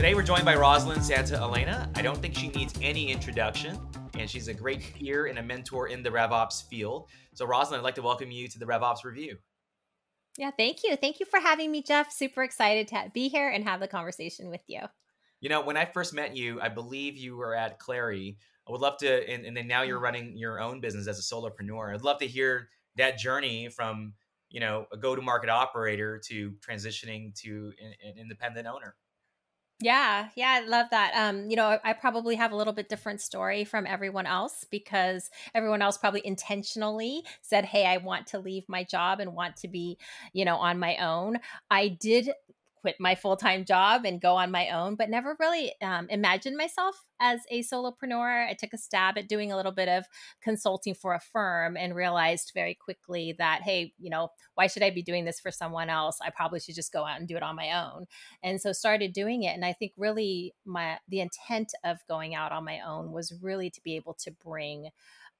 Today we're joined by Rosalyn Santa Elena. I don't think she needs any introduction, and she's a great peer and a mentor in the RevOps field. So, Rosalyn, I'd like to welcome you to the RevOps Review. Yeah, thank you. Thank you for having me, Jeff. Super excited to be here and have the conversation with you. You know, when I first met you, I believe you were at Clari. I would love to, and, and then now you're mm. running your own business as a solopreneur. I'd love to hear that journey from, you know, a go to market operator to transitioning to an, an independent owner. Yeah, yeah, I love that. Um, you know, I probably have a little bit different story from everyone else because everyone else probably intentionally said, "Hey, I want to leave my job and want to be, you know, on my own." I did quit my full time job and go on my own, but never really um, imagined myself as a solopreneur. I took a stab at doing a little bit of consulting for a firm and realized very quickly that, hey, you know, why should I be doing this for someone else? I probably should just go out and do it on my own. And so started doing it. And I think really my the intent of going out on my own was really to be able to bring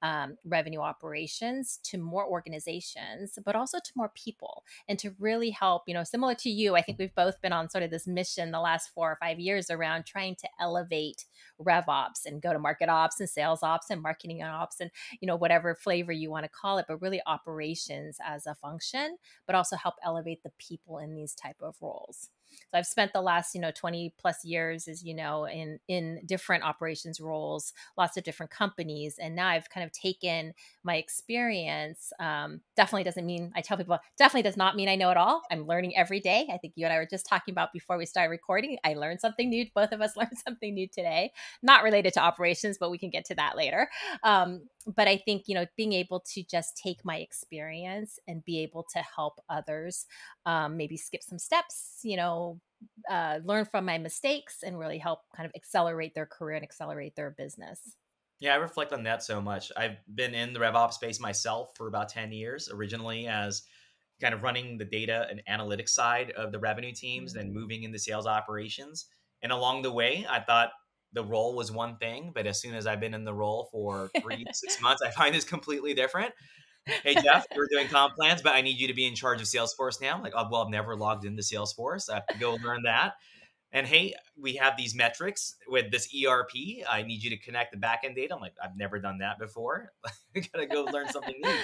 um, revenue operations to more organizations, but also to more people and to really help, you know, similar to you, I think we've both been on sort of this mission the last four or five years around trying to elevate rev ops and go to market ops and sales ops and marketing ops and, you know, whatever flavor you want to call it, but really operations as a function, but also help elevate the people in these type of roles. So I've spent the last, you know, 20 plus years, as you know, in in different operations roles, lots of different companies, and now I've kind of taken my experience. Um, definitely doesn't mean I tell people definitely does not mean I know it all. I'm learning every day. I think you and I were just talking about before we started recording. I learned something new. Both of us learned something new today, not related to operations, but we can get to that later. Um, but I think you know being able to just take my experience and be able to help others, um, maybe skip some steps, you know, uh, learn from my mistakes, and really help kind of accelerate their career and accelerate their business. Yeah, I reflect on that so much. I've been in the RevOps space myself for about ten years. Originally as kind of running the data and analytics side of the revenue teams, mm-hmm. then moving into sales operations. And along the way, I thought the role was one thing, but as soon as I've been in the role for three six months, I find this completely different. Hey Jeff, you're doing comp plans, but I need you to be in charge of Salesforce now. I'm like, oh, well, I've never logged into Salesforce. I have to go learn that. And hey, we have these metrics with this ERP. I need you to connect the backend data. I'm like, I've never done that before. I gotta go learn something new.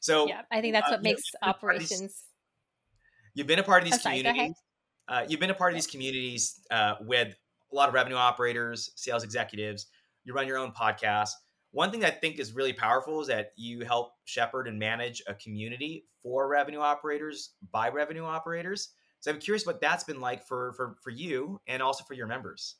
So yeah, I think that's uh, what makes operations. These, you've been a part of these communities. Uh, you've been a part of these communities uh, with a lot of revenue operators, sales executives. You run your own podcast. One thing I think is really powerful is that you help shepherd and manage a community for revenue operators by revenue operators. So I'm curious what that's been like for for for you and also for your members.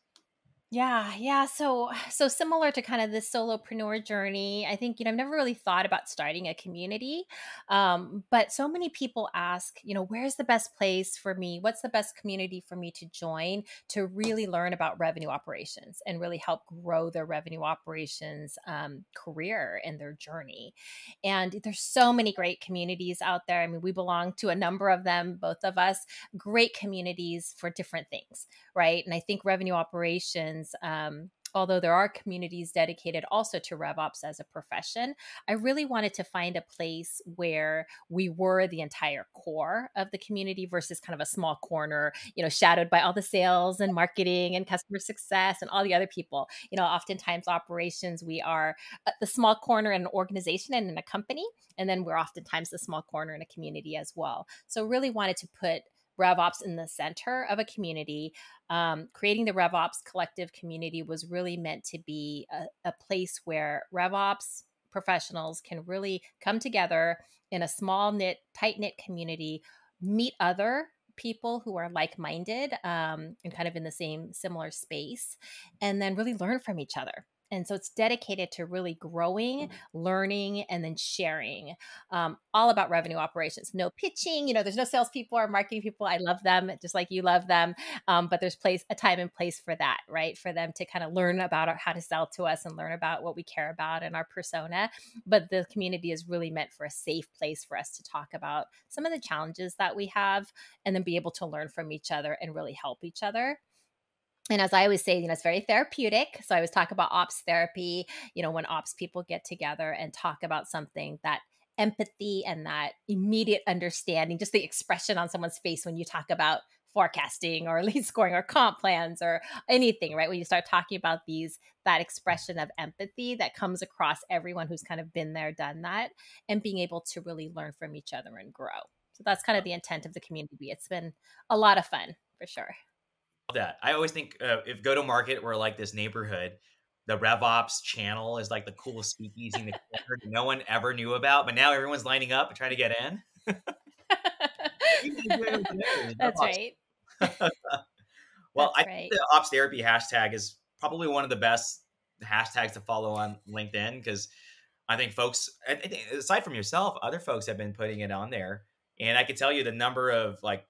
Yeah, yeah. So, so similar to kind of this solopreneur journey, I think you know I've never really thought about starting a community, um, but so many people ask, you know, where's the best place for me? What's the best community for me to join to really learn about revenue operations and really help grow their revenue operations um, career and their journey? And there's so many great communities out there. I mean, we belong to a number of them, both of us. Great communities for different things, right? And I think revenue operations um, although there are communities dedicated also to RevOps as a profession, I really wanted to find a place where we were the entire core of the community versus kind of a small corner, you know, shadowed by all the sales and marketing and customer success and all the other people. You know, oftentimes operations, we are uh, the small corner in an organization and in a company, and then we're oftentimes the small corner in a community as well. So, really wanted to put RevOps in the center of a community. Um, creating the RevOps collective community was really meant to be a, a place where RevOps professionals can really come together in a small knit, tight knit community, meet other people who are like-minded um, and kind of in the same similar space and then really learn from each other and so it's dedicated to really growing, mm-hmm. learning, and then sharing. Um, all about revenue operations. No pitching. You know, there's no salespeople or marketing people. I love them just like you love them. Um, but there's place a time and place for that, right? For them to kind of learn about how to sell to us and learn about what we care about and our persona. But the community is really meant for a safe place for us to talk about some of the challenges that we have, and then be able to learn from each other and really help each other and as I always say, you know, it's very therapeutic. So I always talk about ops therapy, you know, when ops people get together and talk about something that empathy and that immediate understanding, just the expression on someone's face when you talk about forecasting or lead scoring or comp plans or anything, right? When you start talking about these, that expression of empathy that comes across everyone who's kind of been there, done that, and being able to really learn from each other and grow. So that's kind of the intent of the community. It's been a lot of fun for sure. That I always think uh, if go to market we're like this neighborhood, the RevOps channel is like the coolest speakeasy in the corner no one ever knew about, but now everyone's lining up and trying to get in. That's right. well, That's I think the ops therapy hashtag is probably one of the best hashtags to follow on LinkedIn because I think folks, I think aside from yourself, other folks have been putting it on there, and I can tell you the number of like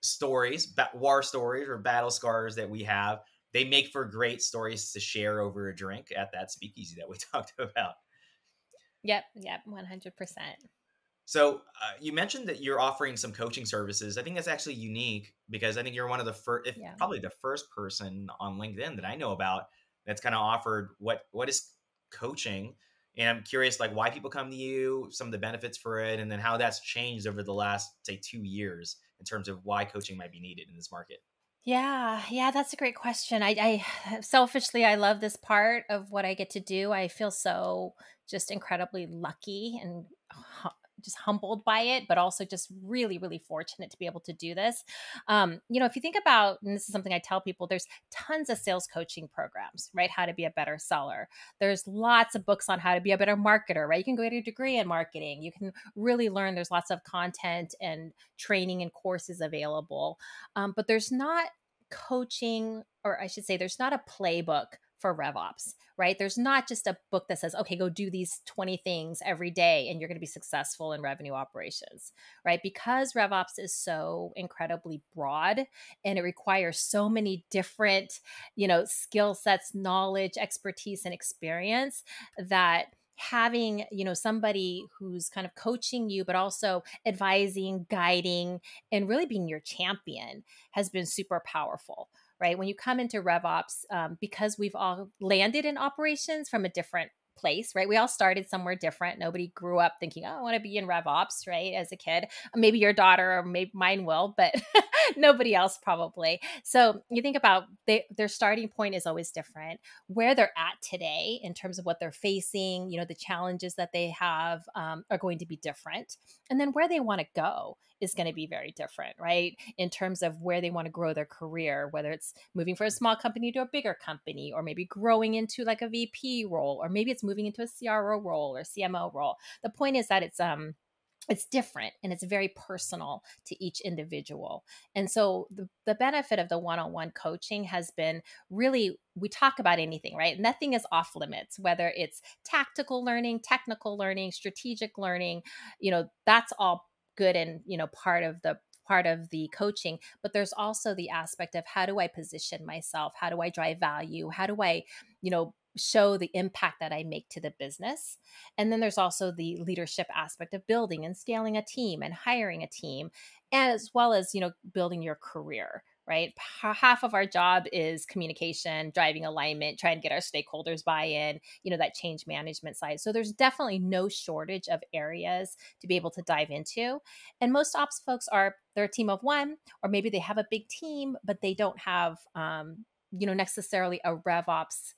stories, war stories or battle scars that we have. They make for great stories to share over a drink at that speakeasy that we talked about. Yep, yep, one hundred percent. So uh, you mentioned that you're offering some coaching services. I think that's actually unique because I think you're one of the first, yeah. probably the first person on LinkedIn that I know about that's kind of offered what what is coaching. And I'm curious, like, why people come to you, some of the benefits for it, and then how that's changed over the last, say, two years in terms of why coaching might be needed in this market. Yeah, yeah, that's a great question. I, I selfishly, I love this part of what I get to do. I feel so just incredibly lucky and just humbled by it, but also just really, really fortunate to be able to do this. Um, you know, if you think about, and this is something I tell people, there's tons of sales coaching programs, right? How to be a better seller. There's lots of books on how to be a better marketer, right? You can go get a degree in marketing. You can really learn. There's lots of content and training and courses available, um, but there's not coaching, or I should say, there's not a playbook for RevOps, right? There's not just a book that says, okay, go do these 20 things every day and you're going to be successful in revenue operations, right? Because RevOps is so incredibly broad and it requires so many different, you know, skill sets, knowledge, expertise, and experience that having you know somebody who's kind of coaching you but also advising guiding and really being your champion has been super powerful right? When you come into RevOps, um, because we've all landed in operations from a different place, right? We all started somewhere different. Nobody grew up thinking, oh, I want to be in RevOps, right? As a kid. Maybe your daughter or maybe mine will, but nobody else probably. So you think about they, their starting point is always different. Where they're at today in terms of what they're facing, you know, the challenges that they have um, are going to be different. And then where they want to go is going to be very different, right? In terms of where they want to grow their career, whether it's moving from a small company to a bigger company, or maybe growing into like a VP role, or maybe it's moving into a CRO role or CMO role. The point is that it's um it's different and it's very personal to each individual. And so the, the benefit of the one-on-one coaching has been really we talk about anything, right? Nothing is off limits, whether it's tactical learning, technical learning, strategic learning, you know, that's all good and you know part of the part of the coaching but there's also the aspect of how do i position myself how do i drive value how do i you know show the impact that i make to the business and then there's also the leadership aspect of building and scaling a team and hiring a team as well as you know building your career right? Half of our job is communication, driving alignment, trying to get our stakeholders buy in, you know, that change management side. So there's definitely no shortage of areas to be able to dive into. And most ops folks are, they're a team of one, or maybe they have a big team, but they don't have, um, you know, necessarily a RevOps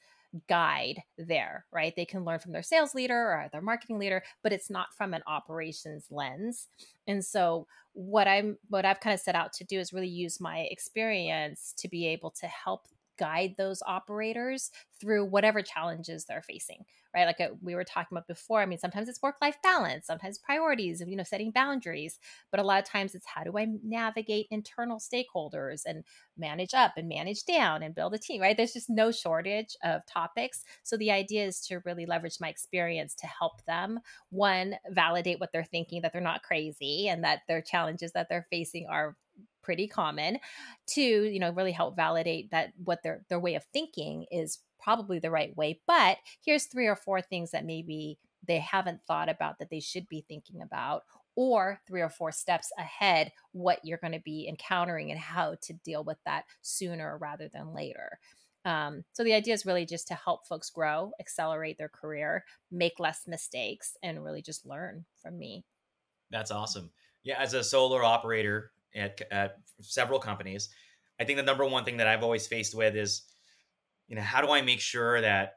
guide there, right? They can learn from their sales leader or their marketing leader, but it's not from an operations lens. And so what I'm what I've kind of set out to do is really use my experience to be able to help guide those operators through whatever challenges they're facing right? Like uh, we were talking about before i mean sometimes it's work life balance sometimes priorities you know setting boundaries but a lot of times it's how do i navigate internal stakeholders and manage up and manage down and build a team right? There's just no shortage of topics. So the idea is to really leverage my experience to help them one validate what they're thinking that they're not crazy and that their challenges that they're facing are pretty common to you know really help validate that what their their way of thinking is probably the right way but here's three or four things that maybe they haven't thought about that they should be thinking about or three or four steps ahead what you're going to be encountering and how to deal with that sooner rather than later. Um, so the idea is really just to help folks grow accelerate their career make less mistakes and really just learn from me. That's awesome. Yeah as a solar operator at, at several companies. I think the number one thing that I've always faced with is, you know, how do I make sure that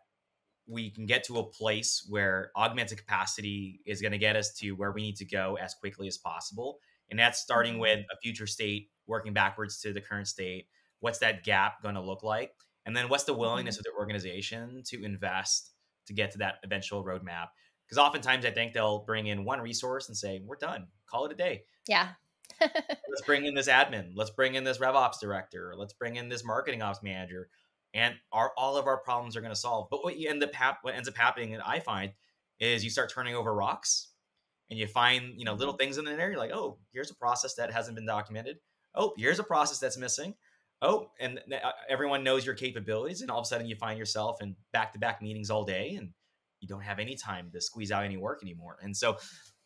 we can get to a place where augmented capacity is going to get us to where we need to go as quickly as possible. And that's starting with Mhm. a future state, working backwards to the current state. What's that gap going to look like? And then what's the willingness Mhm. of the organization to invest to get to that eventual roadmap? Because oftentimes I think they'll bring in one resource and say, we're done, call it a day. Yeah. Let's bring in this admin. Let's bring in this RevOps director. Let's bring in this marketing ops manager and our all of our problems are going to solve. But what you end up hap- what ends up happening, and I find, is you start turning over rocks, and you find you know little Mhm. things in there. You're like, oh, here's a process that hasn't been documented. Oh, here's a process that's missing. Oh, and th- uh, everyone knows your capabilities, and all of a sudden you find yourself in back-to-back meetings all day, and you don't have any time to squeeze out any work anymore. And so,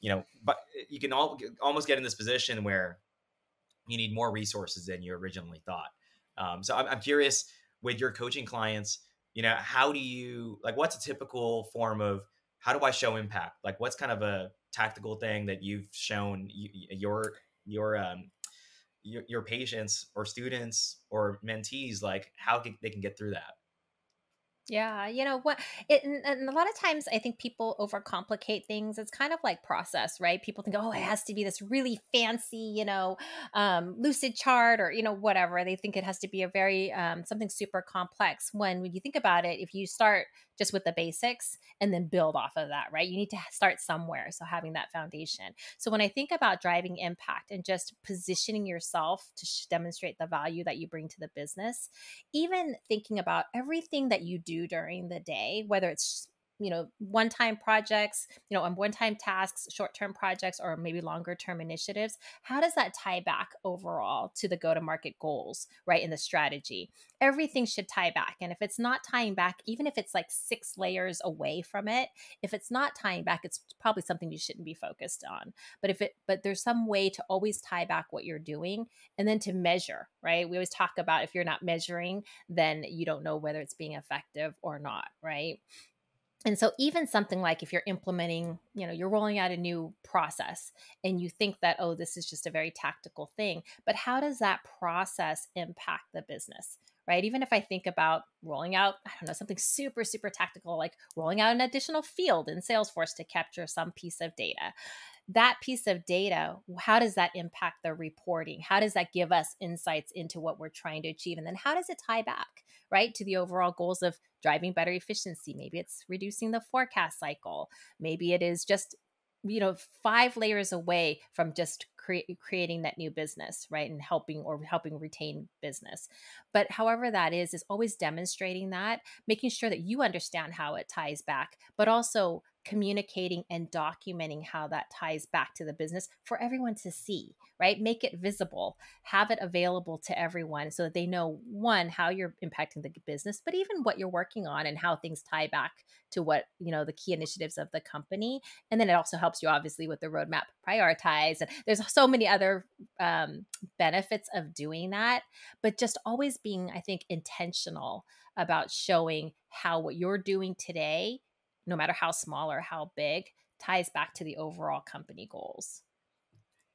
you know, but uh, you can all, almost get in this position where you need more resources than you originally thought. Um, so I'm, I'm curious with your coaching clients, you know, how do you like what's a typical form of how do I show impact? Like what's kind of a tactical thing that you've shown y- y- your your um your, your patients or students or mentees like how can, they can get through that? Yeah, you know what? It and, and a lot of times I think people overcomplicate things. It's kind of like process, right? People think, oh, it has to be this really fancy, you know, um, Lucidchart or you know whatever. They think it has to be a very um, something super complex. When when you think about it, if you start just with the basics and then build off of that, right? You need to start somewhere. So having that foundation. So when I think about driving impact and just positioning yourself to sh- demonstrate the value that you bring to the business, even thinking about everything that you do during the day, whether it's you know one time projects you know um, on one time tasks short term projects or maybe longer term initiatives how does that tie back overall to the go to market goals right in the strategy? Everything should tie back and if it's not tying back even if it's like six layers away from it if it's not tying back it's probably something you shouldn't be focused on. But if it but there's some way to always tie back what you're doing and then to measure right? We always talk about if you're not measuring then you don't know whether it's being effective or not right and so even something like if you're implementing you know you're rolling out a new process and you think that oh this is just a very tactical thing but how does that process impact the business right? Even if i think about rolling out i don't know something super super tactical like rolling out an additional field in salesforce to capture some piece of data. That piece of data how does that impact the reporting? How does that give us insights into what we're trying to achieve? And then how does it tie back right to the overall goals of driving better efficiency. Maybe it's reducing the forecast cycle. Maybe it is just you know five layers away from just cre- creating that new business right and helping or helping retain business. But however that is is always demonstrating that making sure that you understand how it ties back but also communicating and documenting how that ties back to the business for everyone to see, right? Make it visible, have it available to everyone so that they know one, how you're impacting the business, but even what you're working on and how things tie back to what, you know, the key initiatives of the company. And then it also helps you obviously with the roadmap prioritize. And there's so many other um, benefits of doing that, but just always being, I think, intentional about showing how what you're doing today no matter how small or how big, ties back to the overall company goals.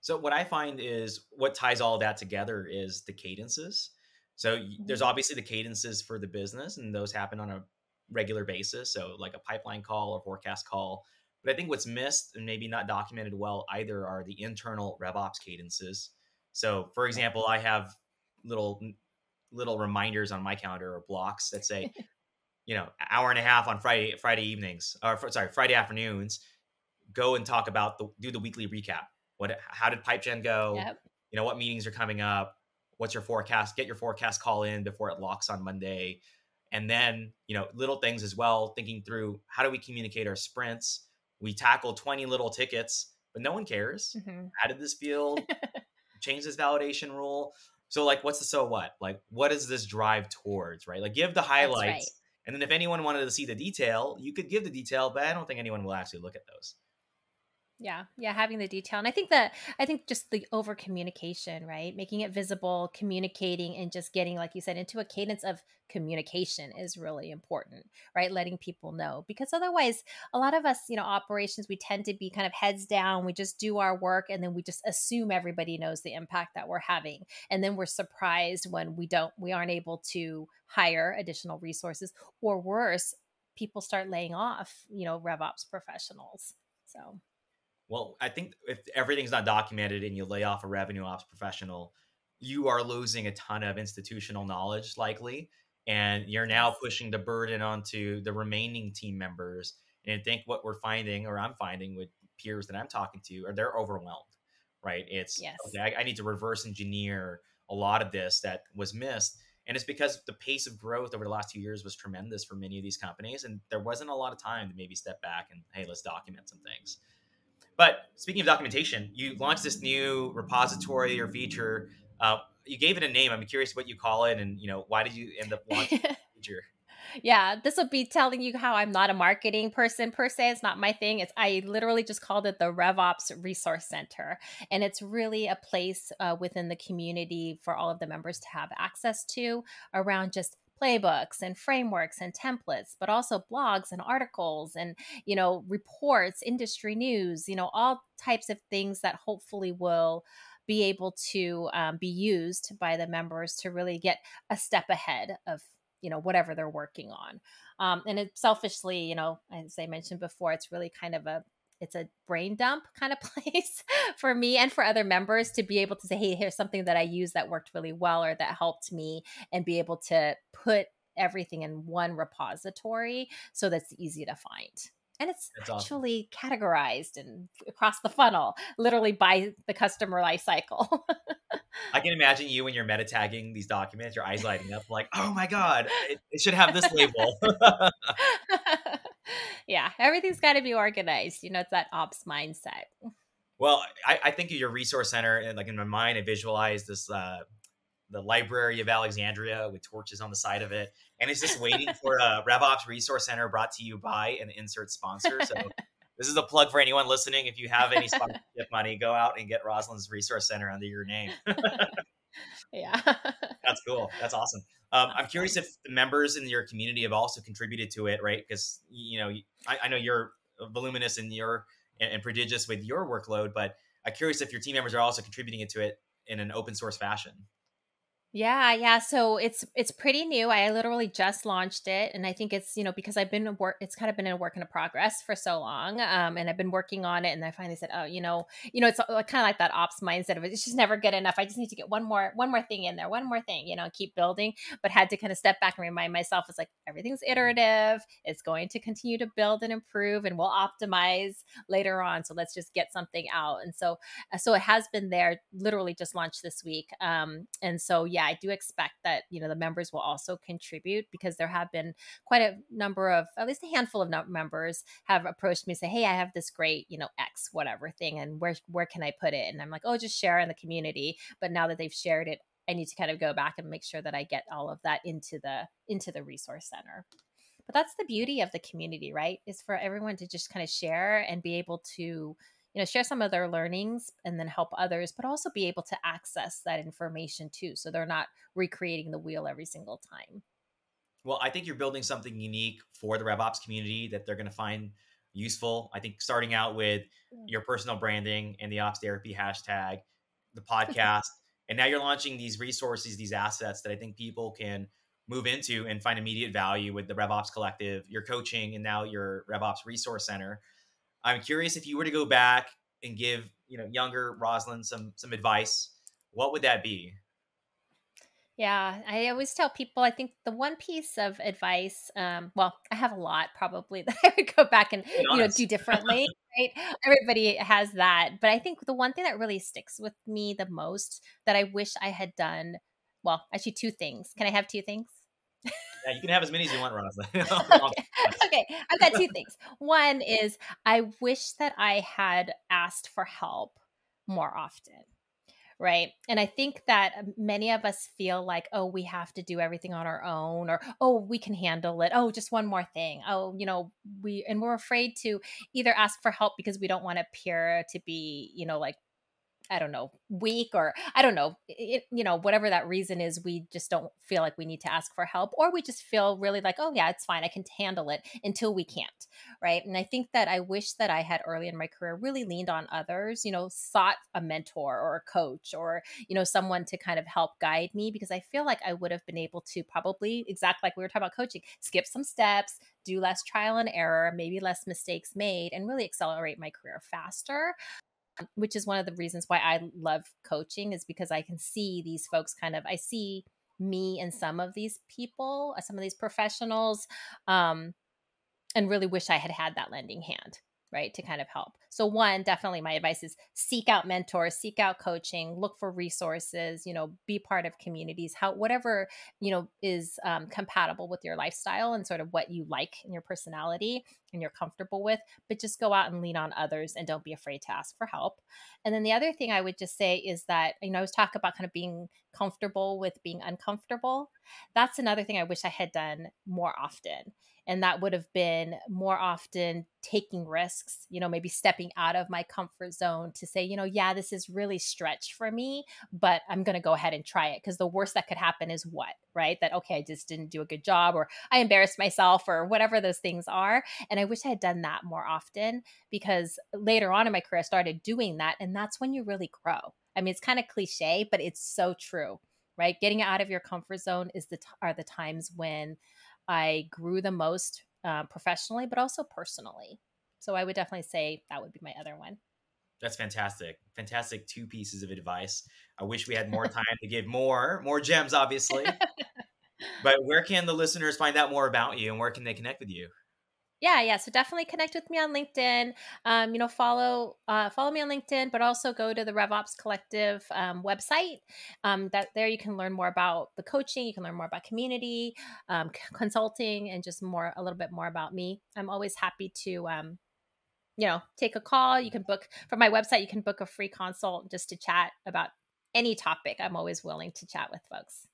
So what I find is what ties all that together is the cadences. So mm-hmm. there's obviously the cadences for the business, and those happen on a regular basis. So like a pipeline call or forecast call. But I think what's missed and maybe not documented well either are the internal RevOps cadences. So for example, I have little little reminders on my calendar or blocks that say, you know, hour and a half on Friday Friday evenings or sorry Friday afternoons. Go and talk about the do the weekly recap. What how did PipeGen go? Yep. You know what meetings are coming up. What's your forecast? Get your forecast call in before it locks on Monday, and then you know little things as well. Thinking through how do we communicate our sprints. We tackle twenty little tickets, but no one cares. Mm-hmm. How did this field change this validation rule? So like, what's the so what? Like, what is this drive towards? Right? Like, give the highlights and then if anyone wanted to see the detail, you could give the detail, but I don't think anyone will actually look at those. Yeah, yeah, having the detail. And I think that I think just the over communication, right? Making it visible, communicating and just getting like you said into a cadence of communication is really important, right? Letting people know because otherwise a lot of us, you know, operations we tend to be kind of heads down, we just do our work and then we just assume everybody knows the impact that we're having. And then we're surprised when we don't we aren't able to hire additional resources or worse, people start laying off, you know, RevOps professionals. So well, I think if everything's not documented and you lay off a revenue ops professional, you are losing a ton of institutional knowledge, likely. And you're now pushing the burden onto the remaining team members. And I think what we're finding, or I'm finding with peers that I'm talking to, are they're overwhelmed, right? It's yes. okay, I, I need to reverse engineer a lot of this that was missed. And it's because the pace of growth over the last two years was tremendous for many of these companies. And there wasn't a lot of time to maybe step back and, hey, let's document some things. But speaking of documentation, you launched this new repository or feature. Uh, you gave it a name. I'm curious what you call it, and you know why did you end up launching the feature? Yeah, this will be telling you how I'm not a marketing person per se. It's not my thing. It's I literally just called it the RevOps Resource Center, and it's really a place uh, within the community for all of the members to have access to around just playbooks and frameworks and templates but also blogs and articles and you know reports industry news you know all types of things that hopefully will be able to um, be used by the members to really get a step ahead of you know whatever they're working on. Um, and it selfishly you know as i mentioned before it's really kind of a it's a brain dump kind of place for me and for other members to be able to say hey here's something that i use that worked really well or that helped me and be able to put everything in one repository so that's easy to find. And it's that's actually awesome. categorized and across the funnel literally by the customer life cycle. I can imagine you when you're meta tagging these documents your eyes lighting up like oh my god it, it should have this label yeah, everything's got to be organized. You know, it's that ops mindset. Well, I, I think of your resource center, and like in my mind, I visualize this uh, the Library of Alexandria with torches on the side of it, and it's just waiting for a RevOps Resource Center brought to you by an insert sponsor. So. this is a plug for anyone listening. If you have any sponsorship money, go out and get Rosalyn's Resource Center under your name. yeah. That's cool. That's awesome. Um, I'm curious if the members in your community have also contributed to it, right? Because you know, I, I, know you're voluminous and you're and, and prodigious with your workload, but I'm curious if your team members are also contributing to it in an open source fashion. Yeah, yeah. So it's it's pretty new. I literally just launched it, and I think it's you know because I've been work. It's kind of been a work in a progress for so long, um, and I've been working on it. And I finally said, oh, you know, you know, it's kind of like that ops mindset of. It's just never good enough. I just need to get one more one more thing in there, one more thing, you know, keep building. But had to kind of step back and remind myself, it's like everything's iterative. It's going to continue to build and improve, and we'll optimize later on. So let's just get something out. And so, so it has been there. Literally just launched this week, um, and so yeah. I do expect that you know the members will also contribute because there have been quite a number of at least a handful of members have approached me say, hey, I have this great you know X whatever thing, and where where can I put it? And I'm like, oh, just share in the community. But now that they've shared it, I need to kind of go back and make sure that I get all of that into the into the resource center but that's the beauty of the community right is for everyone to just kind of share and be able to you know share some of their learnings and then help others but also be able to access that information too so they're not recreating the wheel every single time. Well i think you're building something unique for the revops community that they're going to find useful. I think starting out with your personal branding and the ops therapy hashtag the podcast and now you're launching these resources these assets that i think people can move into and find immediate value with the revops collective your coaching and now your revops resource center I'm curious if you were to go back and give you know younger Rosalyn some some advice, what would that be? Yeah, I always tell people I think the one piece of advice, um, well, I have a lot probably that I would go back and you know do differently. right? Everybody has that, but I think the one thing that really sticks with me the most that I wish I had done, well, actually two things. Can I have two things? Yeah, you can have as many as you want, Rosalyn. okay. okay, I've got two things. One is I wish that I had asked for help more often right? And I think that um, many of us feel like, oh, we have to do everything on our own, or oh, we can handle it. Oh, just one more thing. Oh, you know, we, and we're afraid to either ask for help because we don't want to appear to be, you know, like I don't know, weak or I don't know, it, you know, whatever that reason is, we just don't feel like we need to ask for help, or we just feel really like, oh, yeah, it's fine. I can handle it until we can't. Right. And I think that I wish that I had early in my career really leaned on others, you know, sought a mentor or a coach or, you know, someone to kind of help guide me because I feel like I would have been able to probably, exactly like we were talking about coaching, skip some steps, do less trial and error, maybe less mistakes made, and really accelerate my career faster which is one of the reasons why I love coaching is because I can see these folks kind of I see me and some of these people, uh, some of these professionals um and really wish I had had that lending hand right to kind of help. So one definitely my advice is seek out mentors seek out coaching look for resources you know be part of communities how whatever you know is um, compatible with your lifestyle and sort of what you like in your personality and you're comfortable with but just go out and lean on others and don't be afraid to ask for help. And then the other thing i would just say is that you know i was talking about kind of being comfortable with being uncomfortable. That's another thing i wish i had done more often and that would have been more often taking risks you know maybe stepping out of my comfort zone to say you know yeah this is really stretch for me but i'm going to go ahead and try it because the worst that could happen is what right? That okay i just didn't do a good job or i embarrassed myself or whatever those things are and i wish i had done that more often because later on in my career i started doing that and that's when you really grow. I mean it's kind of cliche but it's so true right? Getting out of your comfort zone is the t- are the times when I grew the most uh, professionally, but also personally. So I would definitely say that would be my other one. That's fantastic. Fantastic two pieces of advice. I wish we had more time to give more, more gems, obviously. but where can the listeners find out more about you and where can they connect with you? Yeah yeah so definitely connect with me on linkedin um, you know follow uh, follow me on linkedin but also go to the revops collective um, website um, that there you can learn more about the coaching you can learn more about community um, c- consulting and just more a little bit more about me. I'm always happy to um, you know take a call you can book from my website you can book a free consult just to chat about any topic i'm always willing to chat with folks